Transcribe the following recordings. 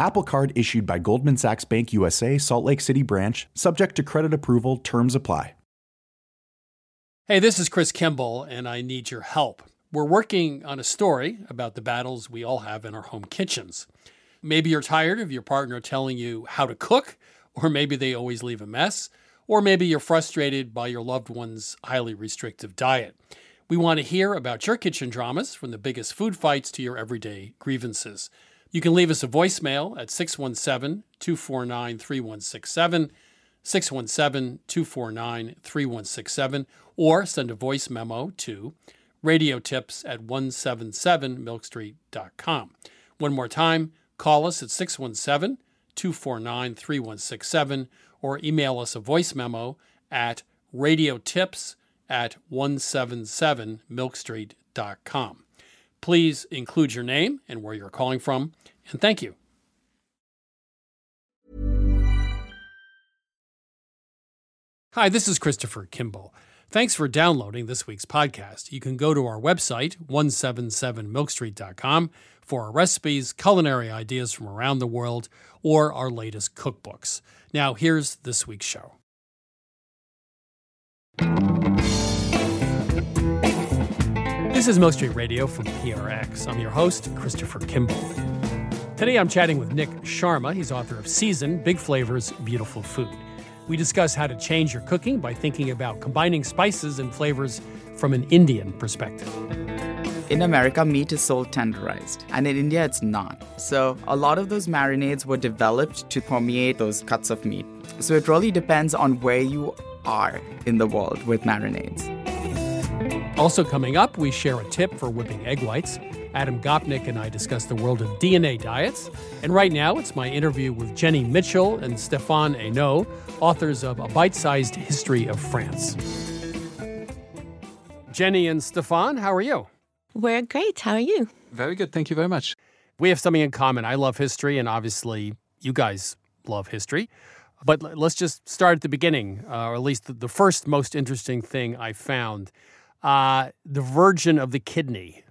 Apple Card issued by Goldman Sachs Bank USA, Salt Lake City branch, subject to credit approval, terms apply. Hey, this is Chris Kimball, and I need your help. We're working on a story about the battles we all have in our home kitchens. Maybe you're tired of your partner telling you how to cook, or maybe they always leave a mess, or maybe you're frustrated by your loved one's highly restrictive diet. We want to hear about your kitchen dramas, from the biggest food fights to your everyday grievances. You can leave us a voicemail at 617 249 3167, 617 249 3167, or send a voice memo to radio tips at 177milkstreet.com. One more time, call us at 617 249 3167 or email us a voice memo at radiotips at 177milkstreet.com. Please include your name and where you're calling from, and thank you. Hi, this is Christopher Kimball. Thanks for downloading this week's podcast. You can go to our website, 177milkstreet.com, for our recipes, culinary ideas from around the world, or our latest cookbooks. Now, here's this week's show. This is Milk Street Radio from PRX. I'm your host, Christopher Kimball. Today I'm chatting with Nick Sharma. He's author of Season Big Flavors, Beautiful Food. We discuss how to change your cooking by thinking about combining spices and flavors from an Indian perspective. In America, meat is sold tenderized, and in India, it's not. So, a lot of those marinades were developed to permeate those cuts of meat. So, it really depends on where you are in the world with marinades. Also, coming up, we share a tip for whipping egg whites. Adam Gopnik and I discuss the world of DNA diets. And right now, it's my interview with Jeni Mitchell and Stéphane Hénaut, authors of A Bite Sized History of France. Jeni and Stéphane, how are you? We're great. How are you? Very good. Thank you very much. We have something in common. I love history, and obviously, you guys love history. But let's just start at the beginning, uh, or at least the first most interesting thing I found uh, the virgin of the kidney.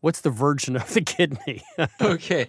What's the virgin of the kidney? okay.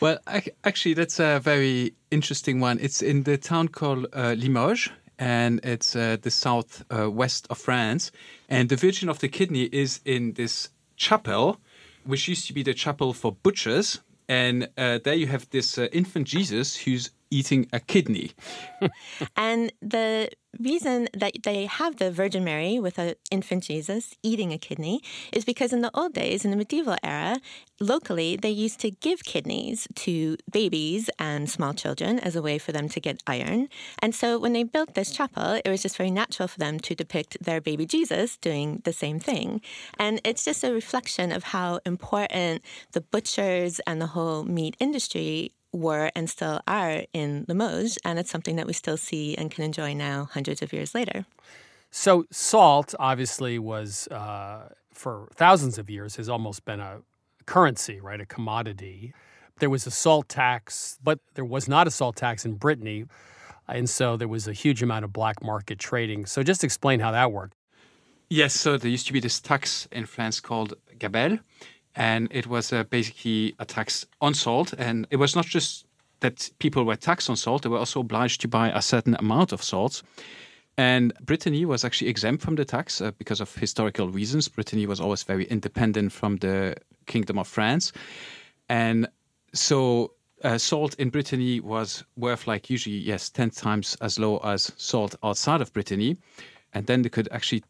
Well, actually, that's a very interesting one. It's in the town called uh, Limoges, and it's uh, the south uh, of France. And the Virgin of the Kidney is in this chapel, which used to be the chapel for butchers. And uh, there you have this uh, infant Jesus who's eating a kidney. and the reason that they have the Virgin Mary with an infant Jesus eating a kidney is because in the old days, in the medieval era, locally they used to give kidneys to babies and small children as a way for them to get iron. And so when they built this chapel, it was just very natural for them to depict their baby Jesus doing the same thing. And it's just a reflection of how important the butchers and the whole meat industry were and still are in Limoges, and it's something that we still see and can enjoy now, hundreds of years later. So, salt obviously was, uh, for thousands of years, has almost been a currency, right? A commodity. There was a salt tax, but there was not a salt tax in Brittany. And so there was a huge amount of black market trading. So, just explain how that worked. Yes, so there used to be this tax in France called gabelle, and it was uh, basically a tax on salt. And it was not just that people were taxed on salt; they were also obliged to buy a certain amount of salt. And Brittany was actually exempt from the tax uh, because of historical reasons. Brittany was always very independent from the Kingdom of France, and so uh, salt in Brittany was worth like usually yes ten times as low as salt outside of Brittany, and then they could actually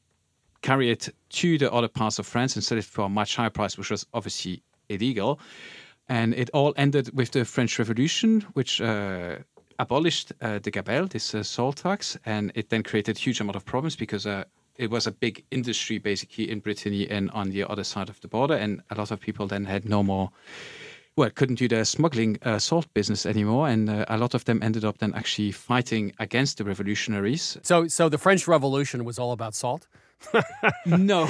carry it to the other parts of France and sell it for a much higher price, which was obviously illegal. And it all ended with the French Revolution, which uh, abolished uh, the gabelle, this uh, salt tax, and it then created a huge amount of problems because uh, it was a big industry basically in Brittany and on the other side of the border, and a lot of people then had no more. Well, couldn't do the smuggling uh, salt business anymore, and uh, a lot of them ended up then actually fighting against the revolutionaries. So, so the French Revolution was all about salt. No.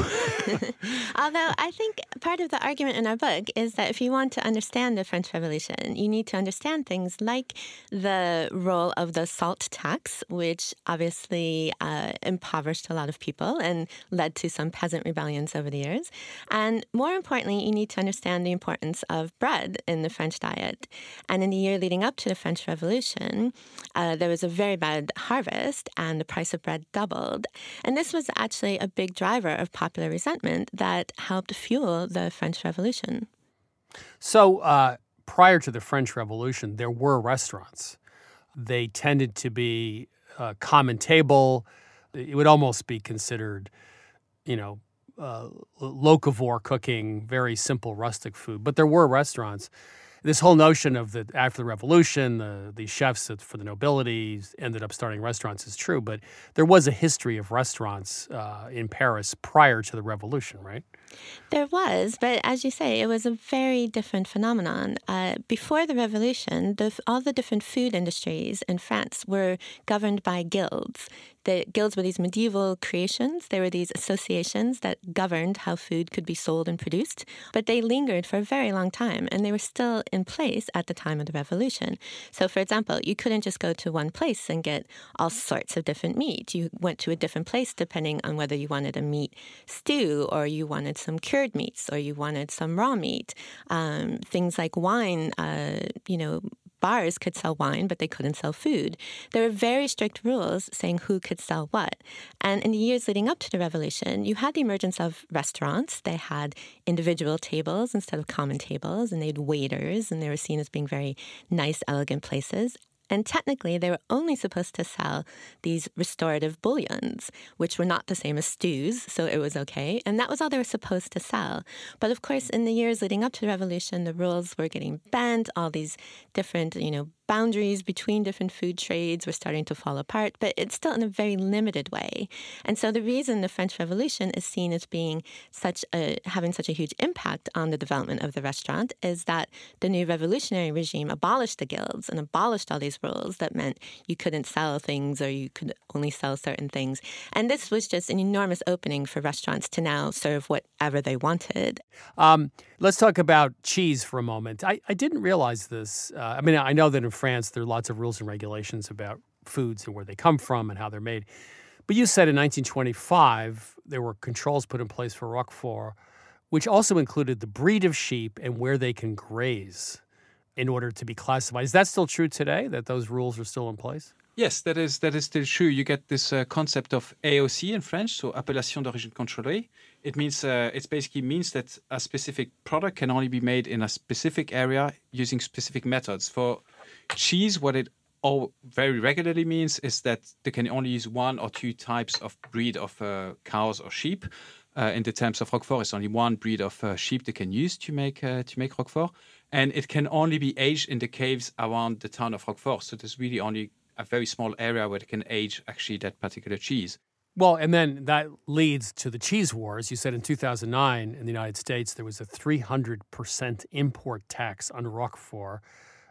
Although I think part of the argument in our book is that if you want to understand the French Revolution, you need to understand things like the role of the salt tax, which obviously uh, impoverished a lot of people and led to some peasant rebellions over the years. And more importantly, you need to understand the importance of bread in the French diet. And in the year leading up to the French Revolution, uh, there was a very bad harvest and the price of bread doubled. And this was actually a big driver of popular resentment that helped fuel the French Revolution. So, uh, prior to the French Revolution, there were restaurants. They tended to be uh, common table. It would almost be considered, you know, uh, locavore cooking, very simple rustic food. But there were restaurants this whole notion of the after the revolution, the the chefs for the nobility ended up starting restaurants is true, but there was a history of restaurants uh, in Paris prior to the revolution, right? There was, but as you say, it was a very different phenomenon. Uh, before the revolution, the, all the different food industries in France were governed by guilds the guilds were these medieval creations. They were these associations that governed how food could be sold and produced, but they lingered for a very long time and they were still in place at the time of the revolution. So, for example, you couldn't just go to one place and get all sorts of different meat. You went to a different place depending on whether you wanted a meat stew or you wanted some cured meats or you wanted some raw meat. Um, things like wine, uh, you know, bars could sell wine, but they couldn't sell food. There were very strict rules saying who could sell what. And in the years leading up to the revolution, you had the emergence of restaurants. They had individual tables instead of common tables, and they had waiters, and they were seen as being very nice, elegant places. And technically, they were only supposed to sell these restorative bouillons, which were not the same as stews, so it was okay. And that was all they were supposed to sell. But of course, in the years leading up to the revolution, the rules were getting bent, all these different, you know, boundaries between different food trades were starting to fall apart, but it's still in a very limited way. And so the reason the French Revolution is seen as being such a having such a huge impact on the development of the restaurant is that the new revolutionary regime abolished the guilds and abolished all these rules that meant you couldn't sell things or you could only sell certain things. And this was just an enormous opening for restaurants to now serve whatever they wanted. Um, let's talk about cheese for a moment. I, I didn't realize this. Uh, I mean, I know that in France, there are lots of rules and regulations about foods and where they come from and how they're made. But you said in 1925 there were controls put in place for Roquefort, which also included the breed of sheep and where they can graze in order to be classified. Is that still true today? That those rules are still in place? Yes, that is that is still true. You get this uh, concept of AOC in French, so appellation d'origine contrôlée. It means uh, it basically means that a specific product can only be made in a specific area using specific methods. For cheese, what it all very regularly means is that they can only use one or two types of breed of uh, cows or sheep. Uh, in the terms of Roquefort, it's only one breed of uh, sheep they can use to make uh, to make Roquefort, and it can only be aged in the caves around the town of Roquefort. So there's really only a very small area where they can age actually that particular cheese. Well, and then that leads to the cheese wars. You said in 2009 in the United States there was a 300% import tax on Roquefort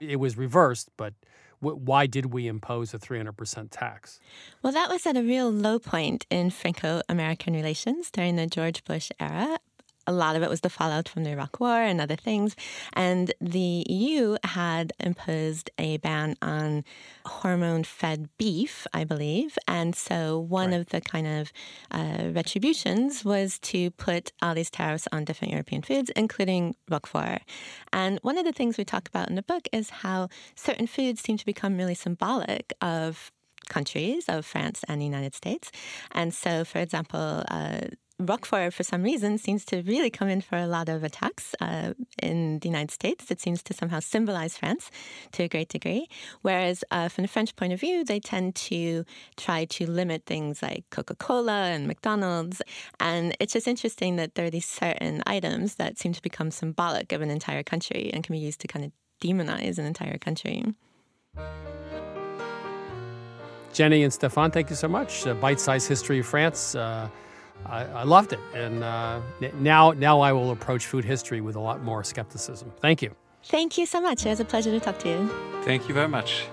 it was reversed, but why did we impose a 300% tax? Well, that was at a real low point in Franco American relations during the George Bush era a lot of it was the fallout from the Iraq War and other things. And the EU had imposed a ban on hormone fed beef, I believe. And so one right. of the kind of uh, retributions was to put all these tariffs on different European foods, including Roquefort. And one of the things we talk about in the book is how certain foods seem to become really symbolic of countries of France and the United States. And so, for example, uh, Roquefort, for some reason, seems to really come in for a lot of attacks uh, in the United States. It seems to somehow symbolize France to a great degree. Whereas uh, from the French point of view, they tend to try to limit things like Coca Cola and McDonald's. And it's just interesting that there are these certain items that seem to become symbolic of an entire country and can be used to kind of demonize an entire country. Jeni and Stefan, thank you so much. Uh, bite-sized history of France. Uh, I, I, loved it, and uh, now now I will approach food history with a lot more skepticism. Thank you. Thank you so much. It was a pleasure to talk to you. Thank you very much.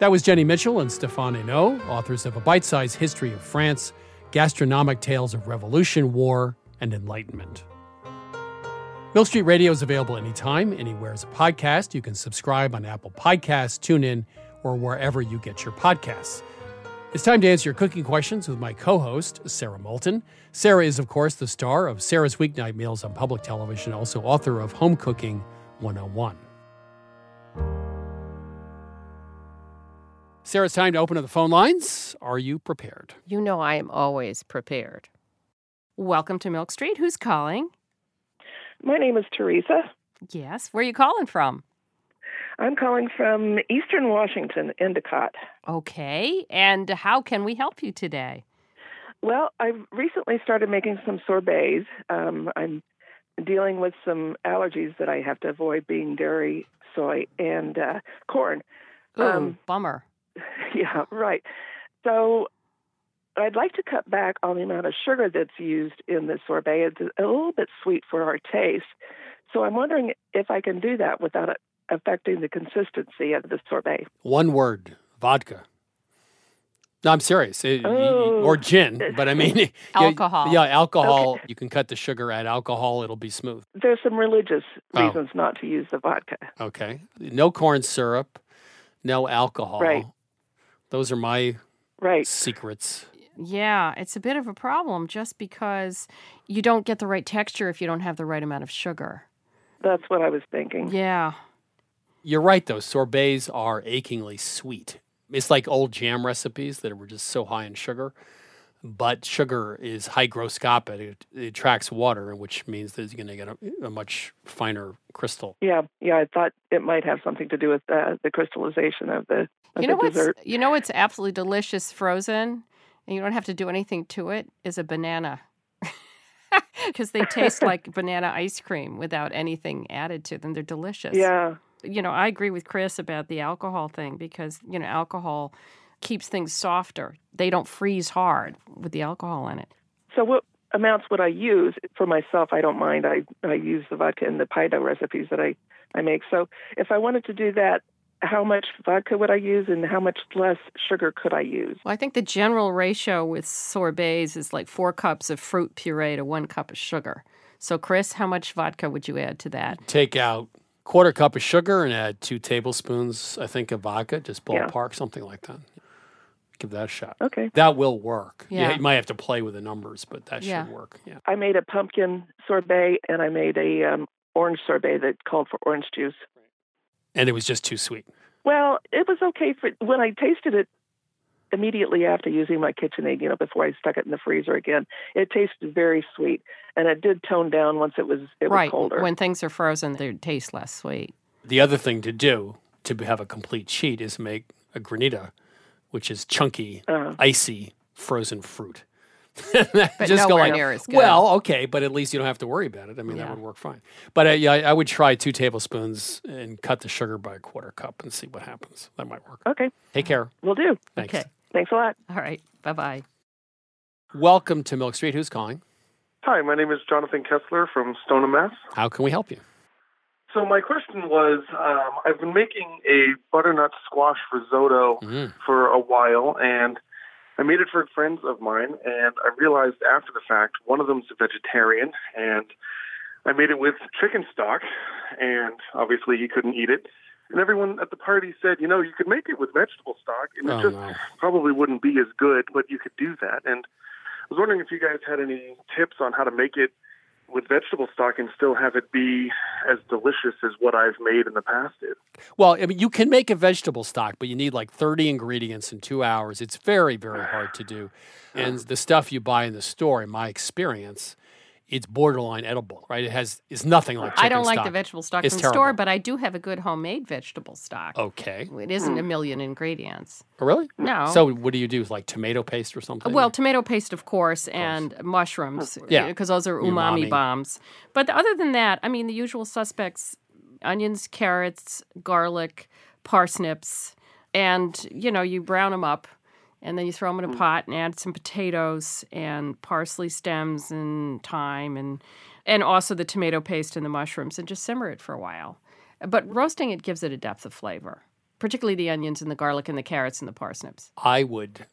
That was Jeni Mitchell and Stéphane Hénaut, authors of A Bite Sized History of France Gastronomic Tales of Revolution, War, and Enlightenment. Milk Street Radio is available anytime, anywhere as a podcast. You can subscribe on Apple Podcasts, TuneIn, or wherever you get your podcasts. It's time to answer your cooking questions with my co host, Sarah Moulton. Sarah is, of course, the star of Sarah's Weeknight Meals on public television, also author of Home Cooking 101. Sarah, it's time to open up the phone lines. Are you prepared? You know I am always prepared. Welcome to Milk Street. Who's calling? My name is Teresa. Yes. Where are you calling from? I'm calling from Eastern Washington, Endicott. Okay. And how can we help you today? Well, I've recently started making some sorbets. Um, I'm dealing with some allergies that I have to avoid being dairy, soy, and uh, corn. Ooh, um, bummer. Yeah, right. So I'd like to cut back on the amount of sugar that's used in the sorbet. It's a little bit sweet for our taste. So I'm wondering if I can do that without affecting the consistency of the sorbet. One word vodka. No, I'm serious. It, oh. Or gin, but I mean alcohol. Yeah, alcohol. Okay. You can cut the sugar, add alcohol, it'll be smooth. There's some religious oh. reasons oh. not to use the vodka. Okay. No corn syrup, no alcohol. Right. Those are my right secrets. Yeah, it's a bit of a problem just because you don't get the right texture if you don't have the right amount of sugar. That's what I was thinking. Yeah. You're right, though. Sorbets are achingly sweet. It's like old jam recipes that were just so high in sugar. But sugar is hygroscopic. It, it attracts water, which means that you're going to get a, a, much finer crystal. Yeah, yeah. I thought it might have something to do with uh, the crystallization of the, of you know the dessert. What's, you know what's absolutely delicious frozen? and you don't have to do anything to it is a banana because they taste like banana ice cream without anything added to them they're delicious yeah you know i agree with chris about the alcohol thing because you know alcohol keeps things softer they don't freeze hard with the alcohol in it so what amounts would i use for myself i don't mind i, I use the vodka in the pie dough recipes that i I make. So if I wanted to do that, how much vodka would I use and how much less sugar could I use? Well, I think the general ratio with sorbets is like four cups of fruit puree to one cup of sugar. So, Chris, how much vodka would you add to that? Take out quarter cup of sugar and add two tablespoons, I think, of vodka, just ballpark, yeah. something like that. Give that a shot. Okay. That will work. Yeah. You, might have to play with the numbers, but that yeah. should work. Yeah. I made a pumpkin sorbet and I made a um, orange sorbet that called for orange juice and it was just too sweet. Well, it was okay for when I tasted it immediately after using my KitchenAid, you know, before I stuck it in the freezer again. It tasted very sweet, and it did tone down once it was it right. was colder. When things are frozen, they taste less sweet. The other thing to do to have a complete cheat is make a granita, which is chunky, uh-huh. icy frozen fruit. but just go like, near as good. Well, okay, but at least you don't have to worry about it. I mean, yeah. that would work fine. But uh, yeah, I would try two tablespoons and cut the sugar by a quarter cup and see what happens. That might work. Okay. Take care. We'll do. Thanks. Okay. Thanks a lot. All right. Bye bye. Welcome to Milk Street. Who's calling? Hi, my name is Jonathan Kessler from Stoneham, Mass. How can we help you? So my question was, um, I've been making a butternut squash risotto mm. for a while, and I made it for friends of mine, and I realized after the fact one of them's a vegetarian, and I made it with chicken stock, and obviously he couldn't eat it. And everyone at the party said, you know, you could make it with vegetable stock, and oh, it just no. probably wouldn't be as good, but you could do that. And I was wondering if you guys had any tips on how to make it with vegetable stock and still have it be as delicious as what I've made in the past is. Well, I mean, you can make a vegetable stock, but you need like 30 ingredients in two hours. It's very, very hard to do. And the stuff you buy in the store, in my experience, it's borderline edible, right? It has it's nothing like I don't like stock. the vegetable stock It's from the store, but I do have a good homemade vegetable stock. Okay. It isn't a million ingredients. Oh, really? No. So what do you do? With like tomato paste or something? Well, tomato paste, of course, and mushrooms. Yeah. Because those are umami, Umami. bombs. But other than that, I mean, the usual suspects onions, carrots, garlic, parsnips, and, you know, you brown them up. And then you throw them in a mm. pot and add some potatoes and parsley stems and thyme and and also the tomato paste and the mushrooms and just simmer it for a while. But roasting it gives it a depth of flavor, particularly the onions and the garlic and the carrots and the parsnips. I would.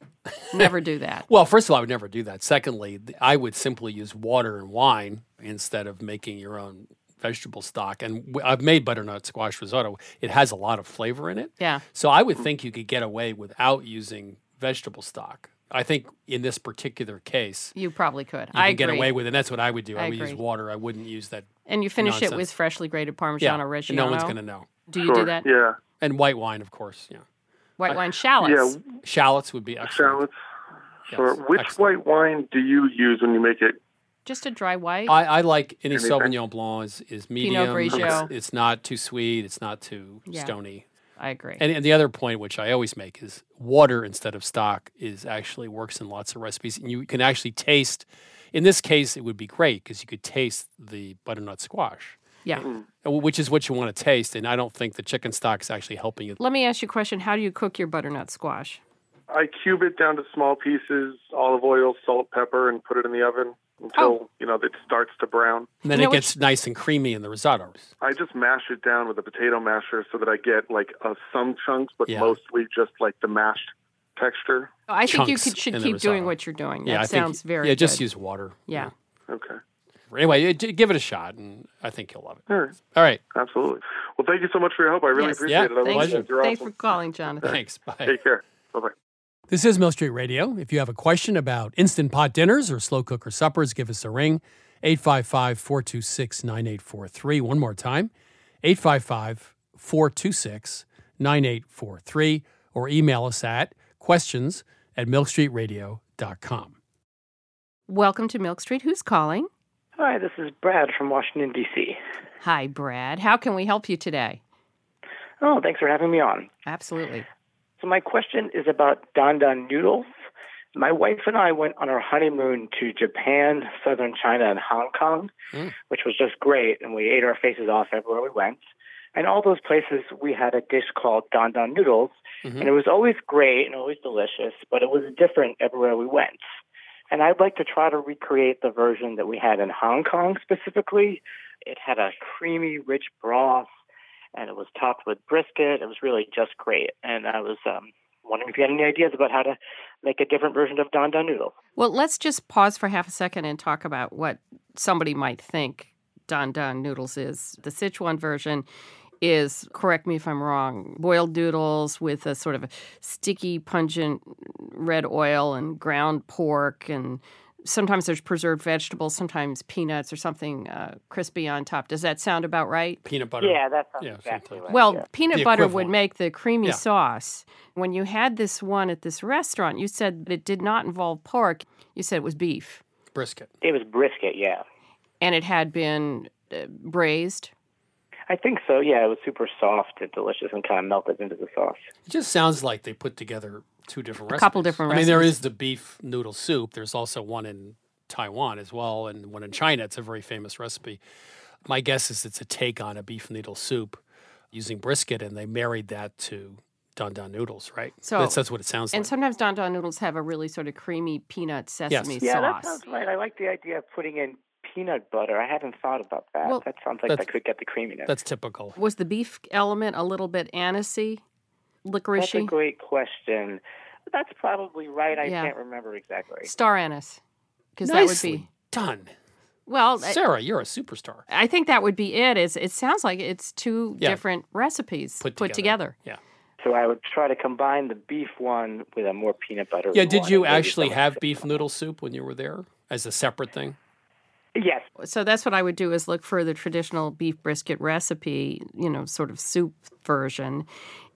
Never do that. Well, first of all, I would never do that. Secondly, I would simply use water and wine instead of making your own vegetable stock. And I've made butternut squash risotto. It has a lot of flavor in it. Yeah. So I would think you could get away without using vegetable stock. I think in this particular case, You probably could. you I can get away with it. And that's what I would do. I, I would use water. I wouldn't use that. And you finish it with freshly grated Yeah. Parmigiano and Reggiano. no one's going to know. Do you Sure, do that? Yeah. And white wine, of course. Yeah. White wine shallots. Yeah, Shallots would be excellent. shallots. Yes, Sure. Which excellent. white wine do you use when you make it? Just a dry white. I, I like any Anything? Sauvignon Blanc is, is medium. Grigio. It's, it's not too sweet. It's not too Yeah. stony. I agree. And, and the other point, which I always make, is water instead of stock is actually works in lots of recipes. And you can actually taste. In this case, it would be great because you could taste the butternut squash, yeah. uh, which is what you want to taste. And I don't think the chicken stock is actually helping you. Let me ask you a question. How do you cook your butternut squash? I cube it down to small pieces, olive oil, salt, pepper, and put it in the oven until Oh. you know it starts to brown. And then You know it what gets nice and creamy in the risotto. I just mash it down with a potato masher so that I get like uh, some chunks, but Yeah. mostly just like the mashed texture. I think you could, should keep doing what you're doing. That yeah, I sounds think, very Yeah, just good. use water. Yeah. Okay. Anyway, give it a shot, and I think you'll love it. All right. All right. Absolutely. Well, thank you so much for your help. I really Yes. appreciate Yeah, it. I love Thanks, you pleasure. thanks awesome. for calling, Jonathan. Thanks. Bye. Take care. Bye bye. This is Milk Street Radio. If you have a question about instant pot dinners or slow cooker suppers, give us a ring. 855 426 9843. One more time 855 426 9843. Or email us at questions at milkstreetradio.com. Welcome to Milk Street. Who's calling? Hi, this is Brad from Washington, D.C. Hi, Brad. How can we help you today? Oh, thanks for having me on. Absolutely. So, my question is about Dan Dan noodles. My wife and I went on our honeymoon to Japan, southern China, and Hong Kong, Mm. which was just great, and we ate our faces off everywhere we went. And all those places, we had a dish called Dan Dan noodles, Mhm. and it was always great and always delicious, but it was different everywhere we went. And I'd like to try to recreate the version that we had in Hong Kong specifically. It had a creamy, rich broth, and it was topped with brisket. It was really just great. And I was um, wondering if you had any ideas about how to make a different version of Dan Dan noodle. Well, let's just pause for half a second and talk about what somebody might think Don Don noodles is. The Sichuan version is, correct me if I'm wrong, boiled noodles with a sort of a sticky, pungent red oil and ground pork and sometimes there's preserved vegetables, sometimes peanuts or something uh, crispy on top. Does that sound about right? Peanut butter. Yeah, that sounds Yeah, exactly right. Well, yeah. peanut The butter would make the creamy Yeah. sauce. When you had this one at this restaurant, you said that it did not involve pork. You said it was beef, Brisket. it was brisket, yeah. and it had been uh, braised. I think so. Yeah, it was super soft and delicious and kind of melted into the sauce. It just sounds like they put together two different A recipes. couple different I mean, there is the beef noodle soup. There's also one in Taiwan as well, and one in China. It's a very famous recipe. My guess is it's a take on a beef noodle soup using brisket, and they married that to dan dan noodles, right? So- that's, that's what it sounds And like. And sometimes dan dan noodles have a really sort of creamy peanut sesame sauce. Yeah, that sounds right. I like the idea of putting in peanut butter. I hadn't thought about that. Well, that sounds like that's- that could get the creaminess. That's typical. Was the beef element a little bit anisey, That's a great question. That's probably right. I Yeah. can't remember exactly. star anise? Because that would be done. well. I- Sarah, you're a superstar. I think that would be it. Is it sounds like it's two Yeah. different recipes Put put together. together. Yeah. So I would try to combine the beef one with a more peanut butter. Yeah, did one you actually have beef noodle soup when you were there as a separate thing? Yes. So that's what I would do is look for the traditional beef brisket recipe, you know, sort of soup version,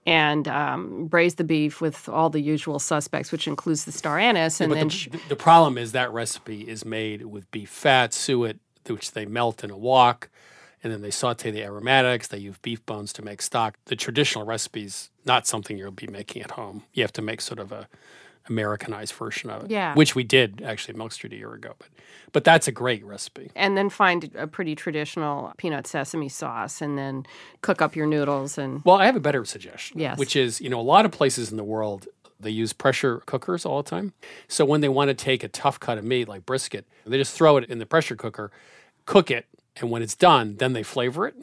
and um, braise the beef with all the usual suspects, which includes the star anise. And but then the, sh- the problem is that recipe is made with beef fat, suet, which they melt in a wok, and then they saute the aromatics. They use beef bones to make stock. The traditional recipe's not something you'll be making at home. You have to make sort of a Americanized version of it, Yeah. which we did actually at Milk Street a year ago. But but that's a great recipe. and then find a pretty traditional peanut sesame sauce, and then cook up your noodles. And Well, I have a better suggestion. Yes. Which is, you know, a lot of places in the world they use pressure cookers all the time. So when they want to take a tough cut of meat like brisket, they just throw it in the pressure cooker, cook it, and when it's done, then they flavor it.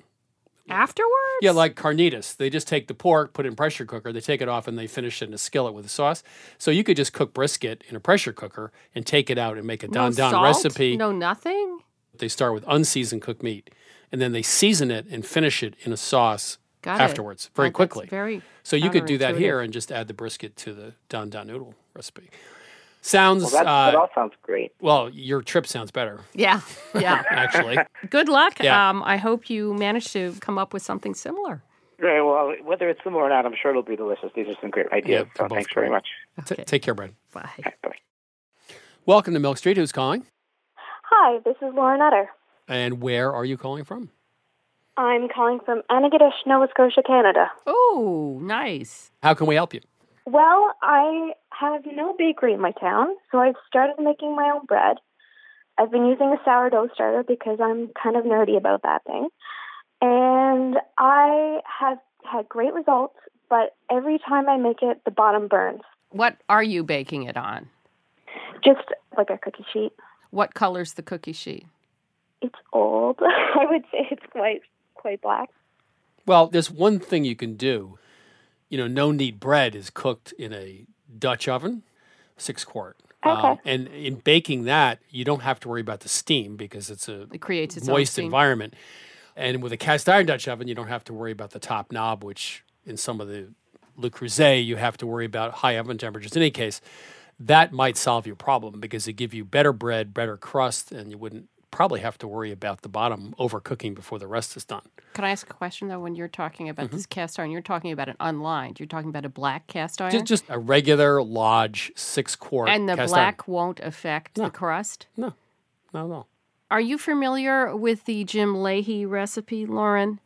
Afterwards, Yeah, like carnitas. They just take the pork, put it in pressure cooker, they take it off and they finish it in a skillet with a sauce. So you could just cook brisket in a pressure cooker and take it out and make a no dan dan salt, recipe. no nothing. They start with unseasoned cooked meat and then they season it and finish it in a sauce Got it. afterwards very Oh, quickly. very so you could do that here and just add the brisket to the dan dan noodle recipe. Sounds Well, that, uh, that all sounds great. well, your trip sounds better Yeah, yeah. actually. Good luck. Yeah. Um, I hope you manage to come up with something similar. Very well. Whether it's similar or not, I'm sure it'll be delicious. These are some great ideas. they're so both thanks very great. much. T- Okay. take care, Brad. Bye. Bye. Welcome to Milk Street. Who's calling? Hi, this is Lauren Utter. And where are you calling from? I'm calling from Antigonish, Nova Scotia, Canada. Oh, nice. How can we help you? Well, I have no bakery in my town, so I've started making my own bread. I've been using a sourdough starter because I'm kind of nerdy about that thing. And I have had great results, but every time I make it, the bottom burns. What are you baking it on? Just like a cookie sheet. What color's the cookie sheet? It's old. I would say it's quite quite black. Well, there's one thing you can do. You know, no knead bread is cooked in a Dutch oven, six quart. Um, Okay. and in baking that, you don't have to worry about the steam because it's a It creates its moist environment. And with a cast iron Dutch oven, you don't have to worry about the top knob, which in some of the Le Creuset, you have to worry about high oven temperatures. In any case, that might solve your problem because it give you better bread, better crust, and you wouldn't probably have to worry about the bottom overcooking before the rest is done. Can I ask a question though? When you're talking about Mm-hmm. this cast iron, you're talking about an unlined. You're talking about a black cast iron, Just, just a regular Lodge six quart. and the black won't affect No. the crust. Iron. No, no, no. Are you familiar with the Jim Lahey recipe, Lauren?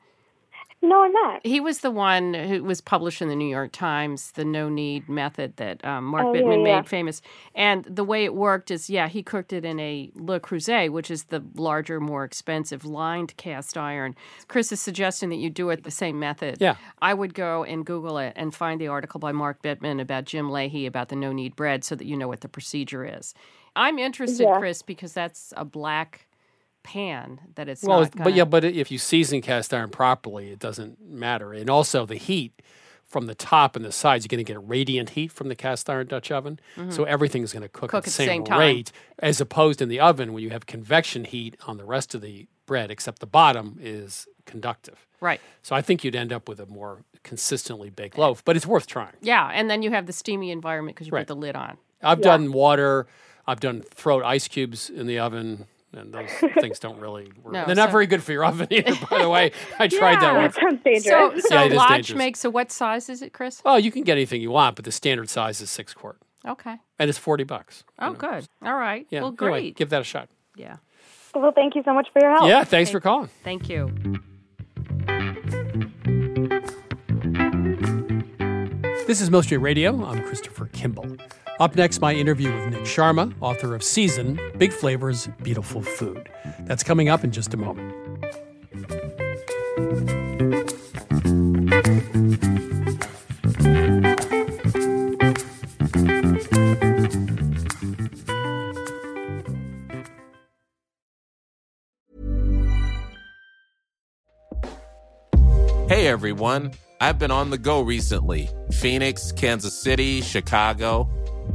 No, I'm not. He was the one who was published in the New York Times, the no knead method that um, Mark Oh, Bittman yeah. made famous. And the way it worked is, yeah, he cooked it in a Le Creuset, which is the larger, more expensive lined cast iron. Chris is suggesting that you do it the same method. Yeah. I would go and Google it and find the article by Mark Bittman about Jim Lahey about the no knead bread so that you know what the procedure is. I'm interested, Yeah. Chris, because that's a black pan that it's well, not. but gonna- yeah, but if you season cast iron properly, it doesn't matter. And also the heat from the top and the sides, you're going to get radiant heat from the cast iron Dutch oven. So everything's going to cook, Mm-hmm. Cook at the same, same time. rate, as opposed in the oven where you have convection heat on the rest of the bread, except the bottom is conductive. Right. So I think you'd end up with a more consistently baked loaf, but it's worth trying. Yeah, and then you have the steamy environment because you Right. put the lid on. I've done water. I've done throw ice cubes in the oven, and those things don't really work. No, They're not very good for your oven either. By the way, I tried that Yeah. once. That sounds dangerous. So, so Yeah, Lodge dangerous. makes a what size is it, Chris? Oh, you can get anything you want, but the standard size is six quart, Okay. and it's forty bucks. Oh, good. All right. Yeah. Well, anyway, great. give that a shot. yeah. well, thank you so much for your help. Yeah. Thanks for calling. Thank you. This is Milk Street Radio. I'm Christopher Kimball. Up next, my interview with Nick Sharma, author of Season Big Flavors, Beautiful Food. That's coming up in just a moment. Hey everyone, I've been on the go recently Phoenix, Kansas City, Chicago.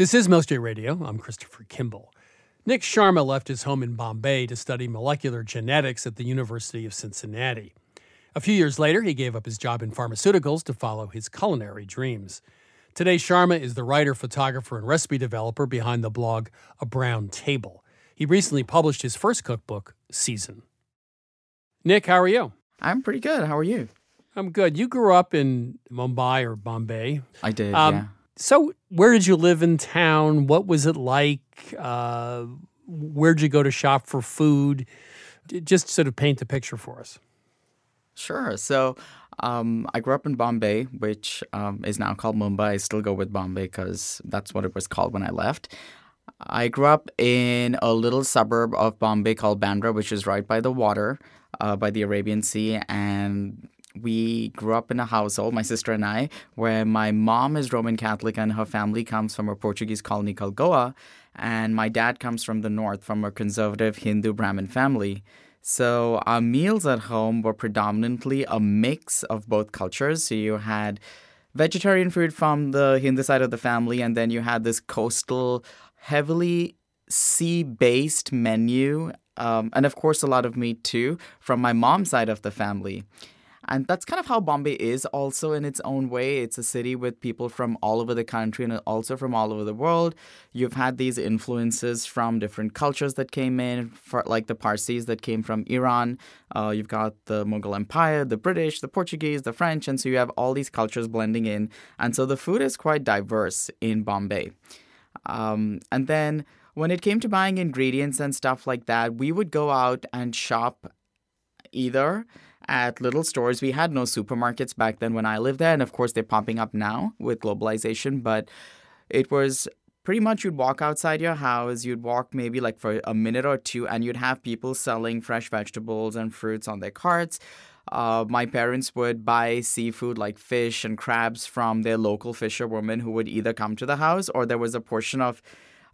This is Milk Radio. I'm Christopher Kimball. Nick Sharma left his home in Bombay to study molecular genetics at the University of Cincinnati. A few years later, he gave up his job in pharmaceuticals to follow his culinary dreams. Today, Sharma is the writer, photographer, and recipe developer behind the blog A Brown Table. He recently published his first cookbook, Season. Nick, how are you? I'm pretty good. How are you? I'm good. You grew up in Mumbai or Bombay. I did, um, yeah. So, where did you live in town? What was it like? Uh, where'd you go to shop for food? Just sort of paint the picture for us. Sure. So, um, I grew up in Bombay, which um, is now called Mumbai. I still go with Bombay because that's what it was called when I left. I grew up in a little suburb of Bombay called Bandra, which is right by the water, uh, by the Arabian Sea. And we grew up in a household, my sister and I, where my mom is Roman Catholic and her family comes from a Portuguese colony called Goa. And my dad comes from the north, from a conservative Hindu Brahmin family. So our meals at home were predominantly a mix of both cultures. So you had vegetarian food from the Hindu side of the family, and then you had this coastal, heavily sea based menu. Um, and of course, a lot of meat too from my mom's side of the family. And that's kind of how Bombay is also in its own way. It's a city with people from all over the country and also from all over the world. You've had these influences from different cultures that came in, like the Parsis that came from Iran. Uh, you've got the Mughal Empire, the British, the Portuguese, the French. And so you have all these cultures blending in. And so the food is quite diverse in Bombay. Um, and then when it came to buying ingredients and stuff like that, we would go out and shop either at little stores. We had no supermarkets back then when I lived there. And of course, they're popping up now with globalization. But it was pretty much you'd walk outside your house, you'd walk maybe like for a minute or two, and you'd have people selling fresh vegetables and fruits on their carts. Uh, my parents would buy seafood like fish and crabs from their local fisherwoman who would either come to the house or there was a portion of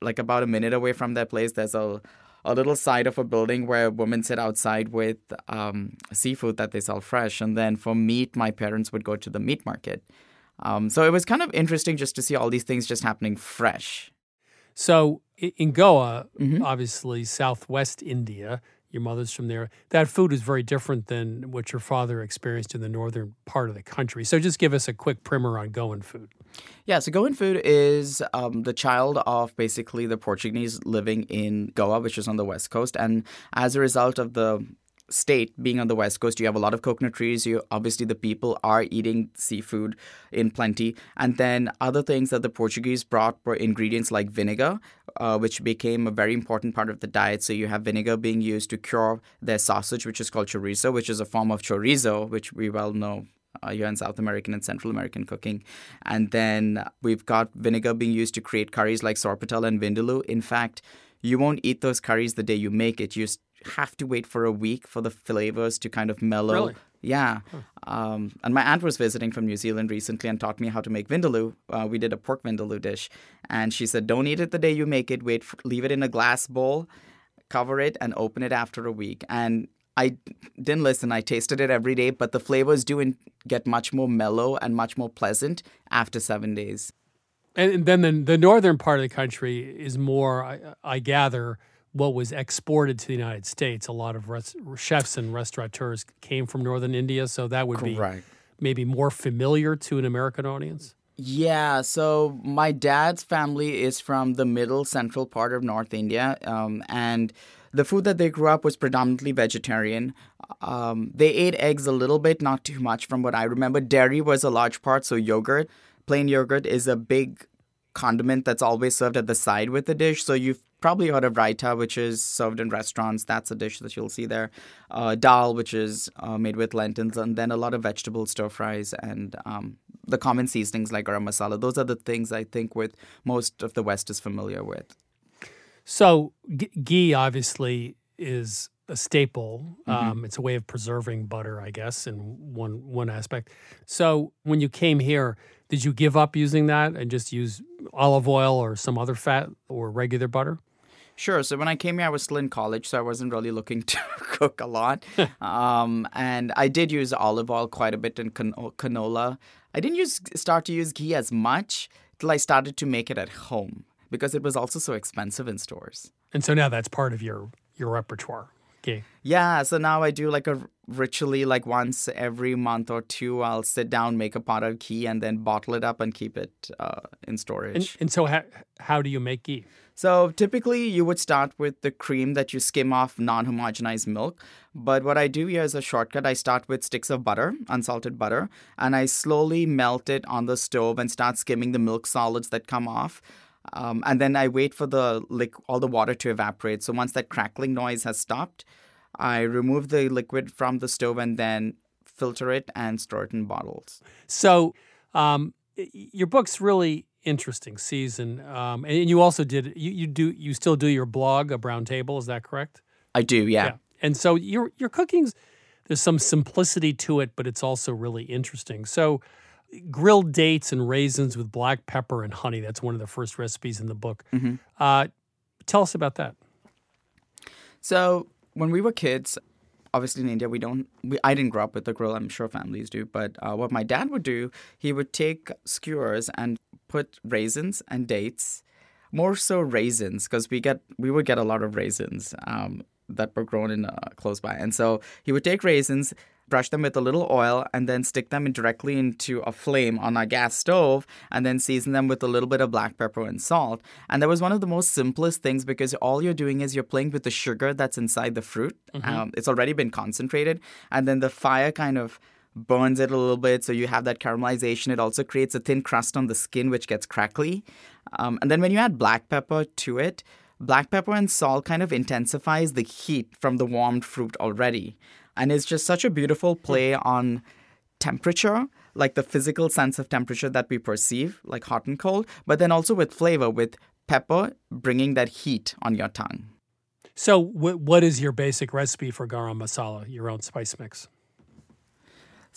like about a minute away from their place there's a a little side of a building where women sit outside with um, seafood that they sell fresh. And then for meat, my parents would go to the meat market. Um, so it was kind of interesting just to see all these things just happening fresh. So in Goa, mm-hmm. obviously southwest India, your mother's from there. That food is very different than what your father experienced in the northern part of the country. So just give us a quick primer on Goan food. Yeah, so Goan food is um, the child of basically the Portuguese living in Goa, which is on the west coast. And as a result of the state being on the west coast you have a lot of coconut trees you obviously the people are eating seafood in plenty and then other things that the portuguese brought were ingredients like vinegar uh, which became a very important part of the diet so you have vinegar being used to cure their sausage which is called chorizo which is a form of chorizo which we well know uh, in South American and Central American cooking. And then we've got vinegar being used to create curries like sorpatel and vindaloo. In fact, you won't eat those curries the day you make it. You have to wait for a week for the flavors to kind of mellow. Really? Yeah. Huh. Um, and my aunt was visiting from New Zealand recently and taught me how to make vindaloo. Uh, we did a pork vindaloo dish. And she said, don't eat it the day you make it. Wait, for, leave it in a glass bowl, cover it, and open it after a week. And I didn't listen. I tasted it every day, but the flavors do in, get much more mellow and much more pleasant after seven days. And then the, the northern part of the country is more, I, I gather, what was exported to the United States. A lot of res- chefs and restaurateurs came from northern India, so that would be maybe more familiar to an American audience. Yeah, so my dad's family is from the middle central part of North India, um, and the food that they grew up was predominantly vegetarian. Um, they ate eggs a little bit, not too much from what I remember. Dairy was a large part, so yogurt, plain yogurt, is a big condiment that's always served at the side with the dish. So you've probably heard of raita, which is served in restaurants. That's a dish that you'll see there. Uh, dal, which is uh, made with lentils, and then a lot of vegetable stir fries and um, the common seasonings like garam masala. Those are the things I think with most of the West is familiar with. So g- ghee obviously is a staple. Mhm. Um, it's a way of preserving butter, I guess, in one one aspect. So when you came here, did you give up using that and just use olive oil or some other fat or regular butter? Sure. So when I came here, I was still in college, so I wasn't really looking to cook a lot. um, and I did use olive oil quite a bit and can- canola. I didn't use start to use ghee as much till I started to make it at home because it was also so expensive in stores. And so now that's part of your your repertoire. Ghee. Yeah, so now I do like a ritually like once every month or two. I'll sit down, make a pot of ghee, and then bottle it up and keep it uh, in storage. And, and so how, how do you make ghee? So typically, you would start with the cream that you skim off non homogenized milk. But what I do here is a shortcut. I start with sticks of butter, unsalted butter, and I slowly melt it on the stove and start skimming the milk solids that come off. Um, and then I wait for the liq- all the water to evaporate. So once that crackling noise has stopped, I remove the liquid from the stove and then filter it and store it in bottles. So um, your book's really interesting season, um, and you also did you, you do you still do your blog, a brown table, is that correct? I do, yeah. And so your your cooking's there's some simplicity to it, but it's also really interesting. So grilled dates and raisins with black pepper and honey. That's one of the first recipes in the book. Mhm. Uh, tell us about that. So when we were kids, obviously in India, we don't. We, I didn't grow up with a grill. I'm sure families do. But uh, what my dad would do, he would take skewers and put raisins and dates, more so raisins, because we get we would get a lot of raisins um, that were grown in uh, close by, and so he would take raisins. Brush them with a little oil and then stick them directly into a flame on a gas stove and then season them with a little bit of black pepper and salt. And that was one of the most simplest things because all you're doing is you're playing with the sugar that's inside the fruit. Mhm. Um, it's already been concentrated. And then the fire kind of burns it a little bit. So you have that caramelization. It also creates a thin crust on the skin, which gets crackly. Um, and then when you add black pepper to it, black pepper and salt kind of intensifies the heat from the warmed fruit already. And it's just such a beautiful hmm. play on temperature, like the physical sense of temperature that we perceive, like hot and cold, but then also with flavor, with pepper bringing that heat on your tongue. So wh- what is your basic recipe for garam masala, your own spice mix?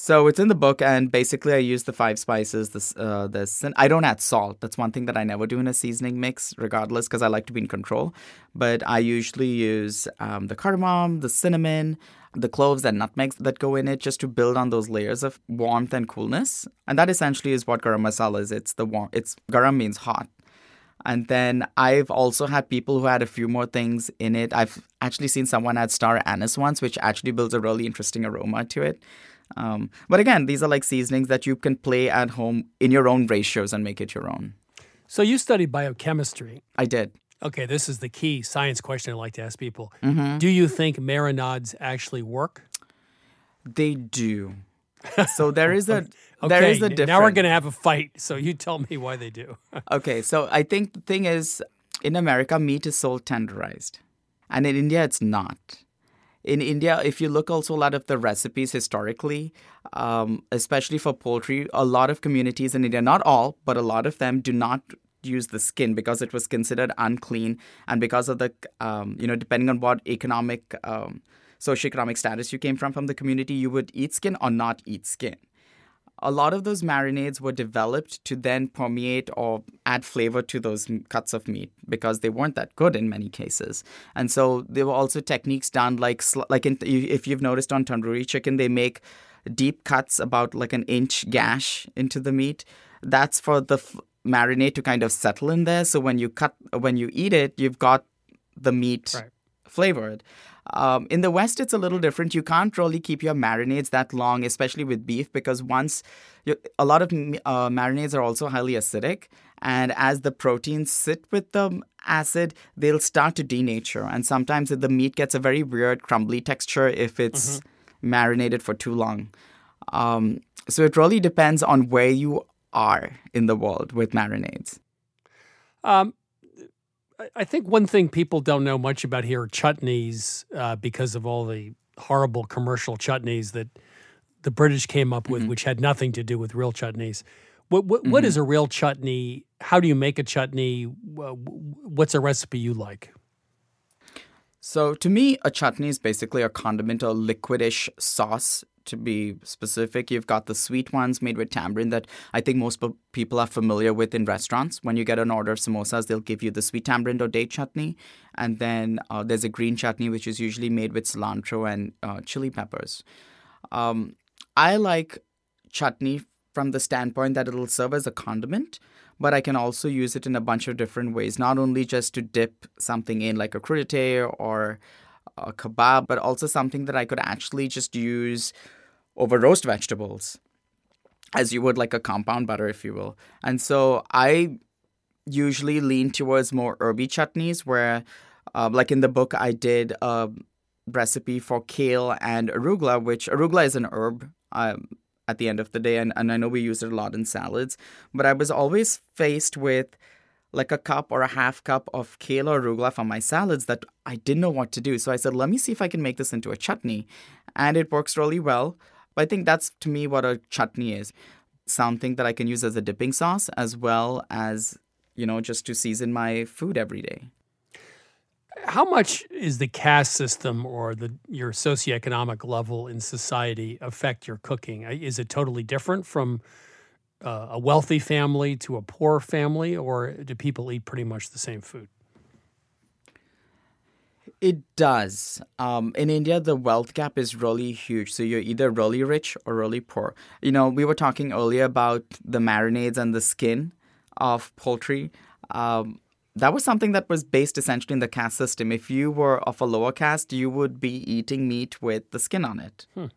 So it's in the book, and basically I use the five spices. This, uh, this, and I don't add salt. That's one thing that I never do in a seasoning mix, regardless, because I like to be in control. But I usually use um, the cardamom, the cinnamon, the cloves and nutmegs that go in it, just to build on those layers of warmth and coolness. And that essentially is what garam masala is. It's the warm. It's garam means hot. And then I've also had people who had a few more things in it. I've actually seen someone add star anise once, which actually builds a really interesting aroma to it. Um, but again, these are like seasonings that you can play at home in your own ratios and make it your own. So you studied biochemistry. I did. Okay, this is the key science question I like to ask people. Mhm. Do you think marinades actually work? They do. So there is a Okay, there is a difference. now we're going to have a fight. So you tell me why they do. okay, so I think the thing is, in America, meat is sold tenderized, and in India, it's not. In India, if you look also a lot of the recipes historically, um, especially for poultry, a lot of communities in India, not all, but a lot of them do not use the skin because it was considered unclean, and because of the, um, you know, depending on what economic, um, socioeconomic status you came from from the community, you would eat skin or not eat skin a lot of those marinades were developed to then permeate or add flavor to those cuts of meat because they weren't that good in many cases. And so there were also techniques done like like in, if you've noticed on tandoori chicken they make deep cuts about like an inch gash into the meat. That's for the f- marinade to kind of settle in there so when you cut when you eat it you've got the meat right. Flavored. Um, in the West, it's a little different. You can't really keep your marinades that long, especially with beef, because once you, a lot of uh, marinades are also highly acidic, and as the proteins sit with the acid, they'll start to denature, and sometimes the meat gets a very weird crumbly texture if it's mm-hmm. marinated for too long. Um, so it really depends on where you are in the world with marinades. Um, I think one thing people don't know much about here are chutneys uh, because of all the horrible commercial chutneys that the British came up with, mm-hmm. which had nothing to do with real chutneys. What what, mm-hmm. what is a real chutney? How do you make a chutney? What's a recipe you like? So to me, a chutney is basically a condiment or liquidish sauce to be specific, you've got the sweet ones made with tamarind that I think most people are familiar with in restaurants. When you get an order of samosas, they'll give you the sweet tamarind or date chutney. And then uh, there's a green chutney, which is usually made with cilantro and uh, chili peppers. Um, I like chutney from the standpoint that it'll serve as a condiment, but I can also use it in a bunch of different ways, not only just to dip something in like a crudité or a kebab, but also something that I could actually just use over roast vegetables as you would like a compound butter, if you will. And so I usually lean towards more herby chutneys, where, uh, like in the book, I did a recipe for kale and arugula, which arugula is an herb. Um, at the end of the day, and, and I know we use it a lot in salads, but I was always faced with like a cup or a half cup of kale or arugula for my salads that I didn't know what to do. So I said, let me see if I can make this into a chutney. And it works really well. But I think that's to me what a chutney is something that I can use as a dipping sauce as well as, you know, just to season my food every day. How much is the caste system or the your socioeconomic level in society affect your cooking? Is it totally different from uh, a wealthy family to a poor family, or do people eat pretty much the same food? It does. Um, in India, the wealth gap is really huge. So you're either really rich or really poor. You know, we were talking earlier about the marinades and the skin of poultry. Um, that was something that was based essentially in the caste system. If you were of a lower caste, you would be eating meat with the skin on it. Hmm.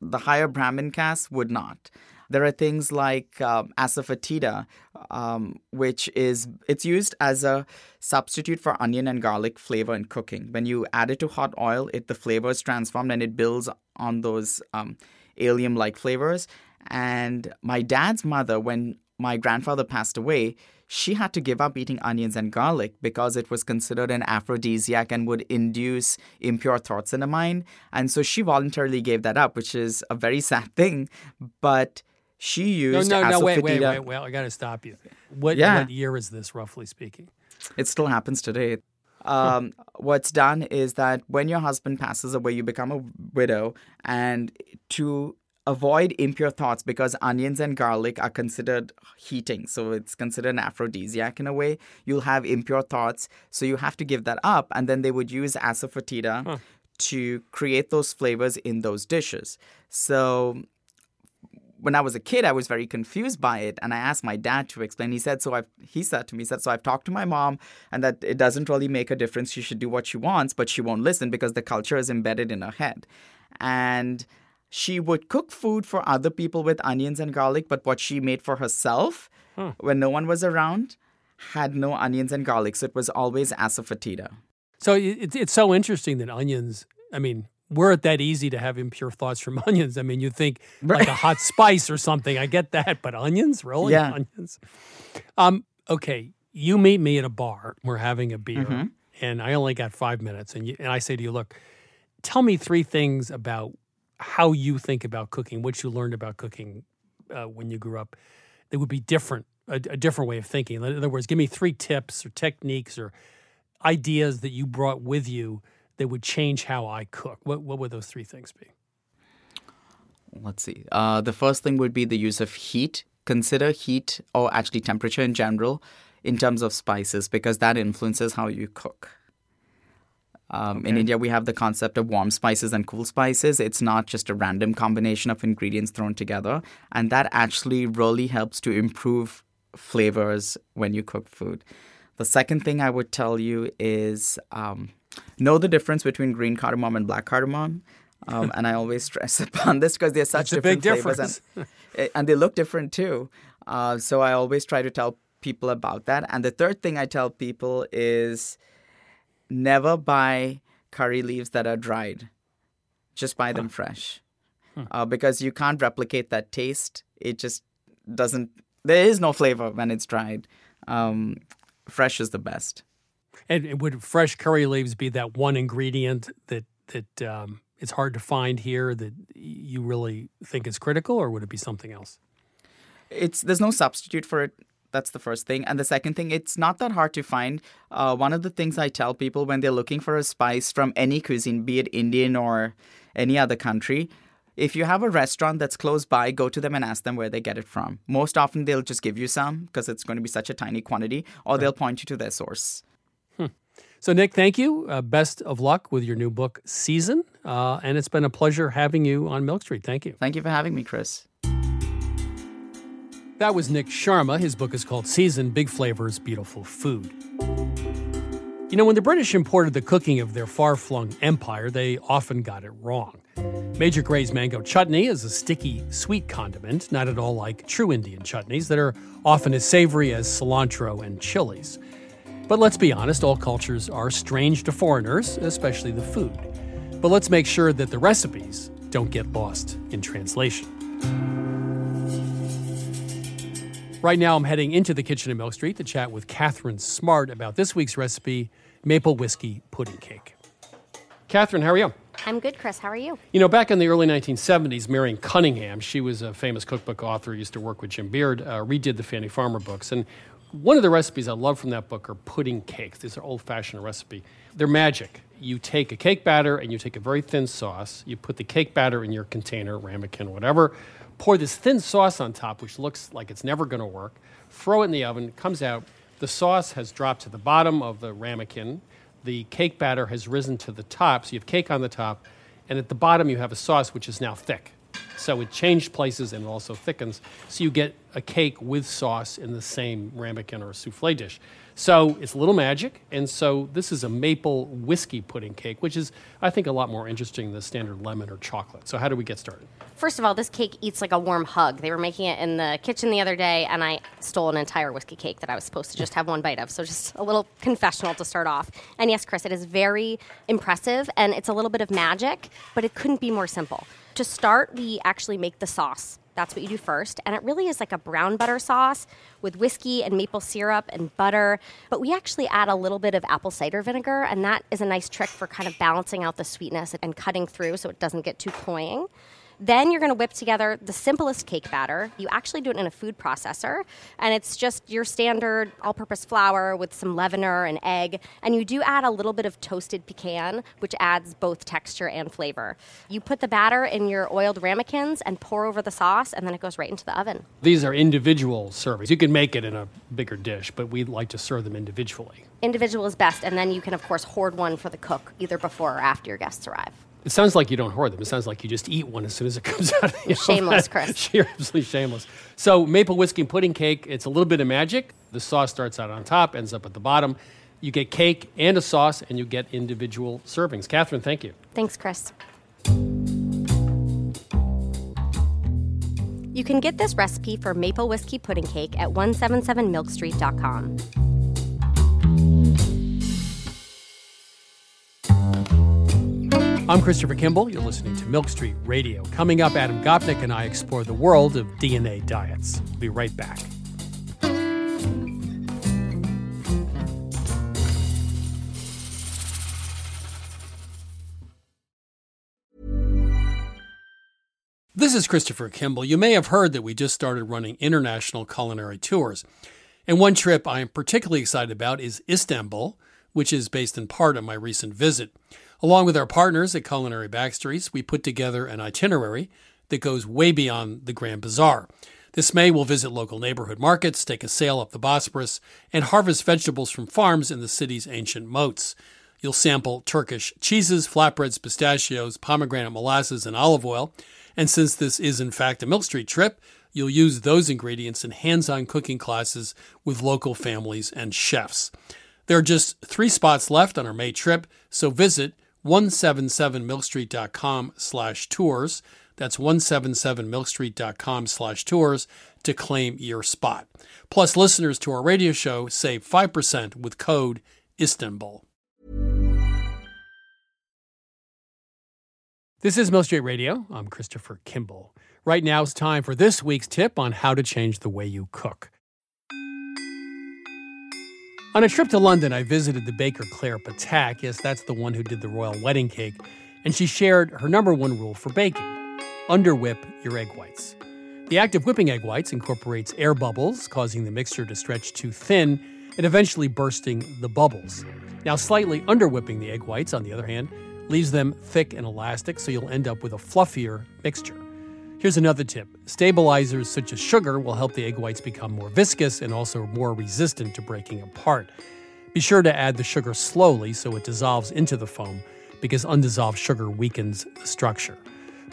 The higher Brahmin caste would not. There are things like um, asafoetida, um, which is it's used as a substitute for onion and garlic flavor in cooking. When you add it to hot oil, it the flavor is transformed and it builds on those um, allium-like flavors. And my dad's mother, when my grandfather passed away, she had to give up eating onions and garlic because it was considered an aphrodisiac and would induce impure thoughts in the mind. And so she voluntarily gave that up, which is a very sad thing. But she used no, no, no. Wait, wait, wait, wait. I got to stop you. What, yeah. what year is this, roughly speaking? It still happens today. Um, what's done is that when your husband passes away, you become a widow, and to avoid impure thoughts, because onions and garlic are considered heating, so it's considered an aphrodisiac in a way. You'll have impure thoughts, so you have to give that up, and then they would use asafoetida huh. to create those flavors in those dishes. So when I was a kid, I was very confused by it, and I asked my dad to explain. He said, "So I've," he said to me, he "said so I've talked to my mom, and that it doesn't really make a difference. She should do what she wants, but she won't listen because the culture is embedded in her head." And she would cook food for other people with onions and garlic, but what she made for herself hmm. when no one was around had no onions and garlic. So it was always asafoetida. So it's so interesting that onions. I mean, were it that easy to have impure thoughts from onions? I mean, you think like a hot spice or something. I get that, but onions, really? Yeah. Onions. Um, okay, you meet me at a bar. We're having a beer, mm-hmm. and I only got five minutes, and you, and I say to you, look, tell me three things about how you think about cooking, what you learned about cooking uh, when you grew up, that would be different, a, a different way of thinking. In other words, give me three tips or techniques or ideas that you brought with you that would change how I cook? What what would those three things be? Let's see. Uh, the first thing would be the use of heat. Consider heat or actually temperature in general in terms of spices because that influences how you cook. Um, okay. In India, we have the concept of warm spices and cool spices. It's not just a random combination of ingredients thrown together. And that actually really helps to improve flavors when you cook food. The second thing I would tell you is um, know the difference between green cardamom and black cardamom. Um, and I always stress upon this because they're such It's a different big flavors difference. and, and they look different too. Uh, so I always try to tell people about that. And the third thing I tell people is never buy curry leaves that are dried. Just buy them fresh. Uh, because you can't replicate that taste. It just doesn't, there is no flavor when it's dried. Um, fresh is the best. And and would fresh curry leaves be that one ingredient that that um, it's hard to find here that you really think is critical, or would it be something else? it's there's no substitute for it that's the first thing and the second thing it's not that hard to find uh, one of the things i tell people when they're looking for a spice from any cuisine be it indian or any other country if you have a restaurant that's close by go to them and ask them where they get it from most often they'll just give you some because it's going to be such a tiny quantity or they'll point you to their source So, Nik, thank you. Uh, best of luck with your new book, Season. Uh, and it's been a pleasure having you on Milk Street. Thank you. thank you for having me chris That was Nik Sharma. His book is called Season Big Flavors, Beautiful Food. You know, when the British imported the cooking of their far flung empire, they often got it wrong. Major Gray's mango chutney is a sticky, sweet condiment, not at all like true Indian chutneys that are often as savory as cilantro and chilies. But let's be honest, all cultures are strange to foreigners, especially the food. But let's make sure that the recipes don't get lost in translation. Right now, I'm heading into the kitchen at Milk Street to chat with Catherine Smart about this week's recipe maple whiskey pudding cake. Catherine, how are you? I'm good, Chris. How are you? You know, back in the early 1970s, Marion Cunningham, she was a famous cookbook author, used to work with Jim Beard, uh, redid the Fannie Farmer books. And one of the recipes I love from that book are pudding cakes. These are old fashioned recipe. They're magic. You take a cake batter and you take a very thin sauce. You put the cake batter in your container, ramekin, whatever. Pour this thin sauce on top, which looks like it's never going to work. Throw it in the oven. It comes out. The sauce has dropped to the bottom of the ramekin. The cake batter has risen to the top. So you have cake on the top. And at the bottom, you have a sauce which is now thick. So it changed places and also thickens. So you get a cake with sauce in the same ramekin or souffle dish. So it's a little magic. And so this is a maple whiskey pudding cake, which is, I think, a lot more interesting than the standard lemon or chocolate. So how do we get started? First of all, this cake eats like a warm hug. They were making it in the kitchen the other day, and I stole an entire whiskey cake that I was supposed to just have one bite of. So, just a little confessional to start off. And yes, Chris, it is very impressive, and it's a little bit of magic, but it couldn't be more simple. To start, we actually make the sauce. That's what you do first. And it really is like a brown butter sauce with whiskey and maple syrup and butter. But we actually add a little bit of apple cider vinegar, and that is a nice trick for kind of balancing out the sweetness and cutting through so it doesn't get too cloying. Then you're going to whip together the simplest cake batter. You actually do it in a food processor, and it's just your standard all purpose flour with some leavener and egg. And you do add a little bit of toasted pecan, which adds both texture and flavor. You put the batter in your oiled ramekins and pour over the sauce, and then it goes right into the oven. These are individual servings. You can make it in a bigger dish, but we like to serve them individually. Individual is best, and then you can, of course, hoard one for the cook either before or after your guests arrive. It sounds like you don't hoard them. It sounds like you just eat one as soon as it comes out. Of the Shameless, oven. Chris. You're absolutely shameless. So maple whiskey and pudding cake. It's a little bit of magic. The sauce starts out on top, ends up at the bottom. You get cake and a sauce, and you get individual servings. Catherine, thank you. Thanks, Chris. You can get this recipe for maple whiskey pudding cake at 177milkstreet.com. I'm Christopher Kimball. You're listening to Milk Street Radio. Coming up, Adam Gopnik and I explore the world of DNA diets. We'll be right back. This is Christopher Kimball. You may have heard that we just started running international culinary tours. And one trip I am particularly excited about is Istanbul, which is based in part on my recent visit. Along with our partners at Culinary Backstreets, we put together an itinerary that goes way beyond the Grand Bazaar. This May, we'll visit local neighborhood markets, take a sail up the Bosporus, and harvest vegetables from farms in the city's ancient moats. You'll sample Turkish cheeses, flatbreads, pistachios, pomegranate molasses, and olive oil. And since this is in fact a Milk Street trip, you'll use those ingredients in hands on cooking classes with local families and chefs. There are just three spots left on our May trip, so visit 177milkstreet.com slash tours. That's 177milkstreet.com slash tours to claim your spot. Plus, listeners to our radio show save 5% with code ISTANBUL. This is Milk Street Radio. I'm Christopher Kimball. Right now it's time for this week's tip on how to change the way you cook. On a trip to London, I visited the baker Claire Ptak. Yes, that's the one who did the royal wedding cake. And she shared her number one rule for baking underwhip your egg whites. The act of whipping egg whites incorporates air bubbles, causing the mixture to stretch too thin and eventually bursting the bubbles. Now, slightly underwhipping the egg whites, on the other hand, leaves them thick and elastic, so you'll end up with a fluffier mixture. Here's another tip stabilizers such as sugar will help the egg whites become more viscous and also more resistant to breaking apart. Be sure to add the sugar slowly so it dissolves into the foam because undissolved sugar weakens the structure.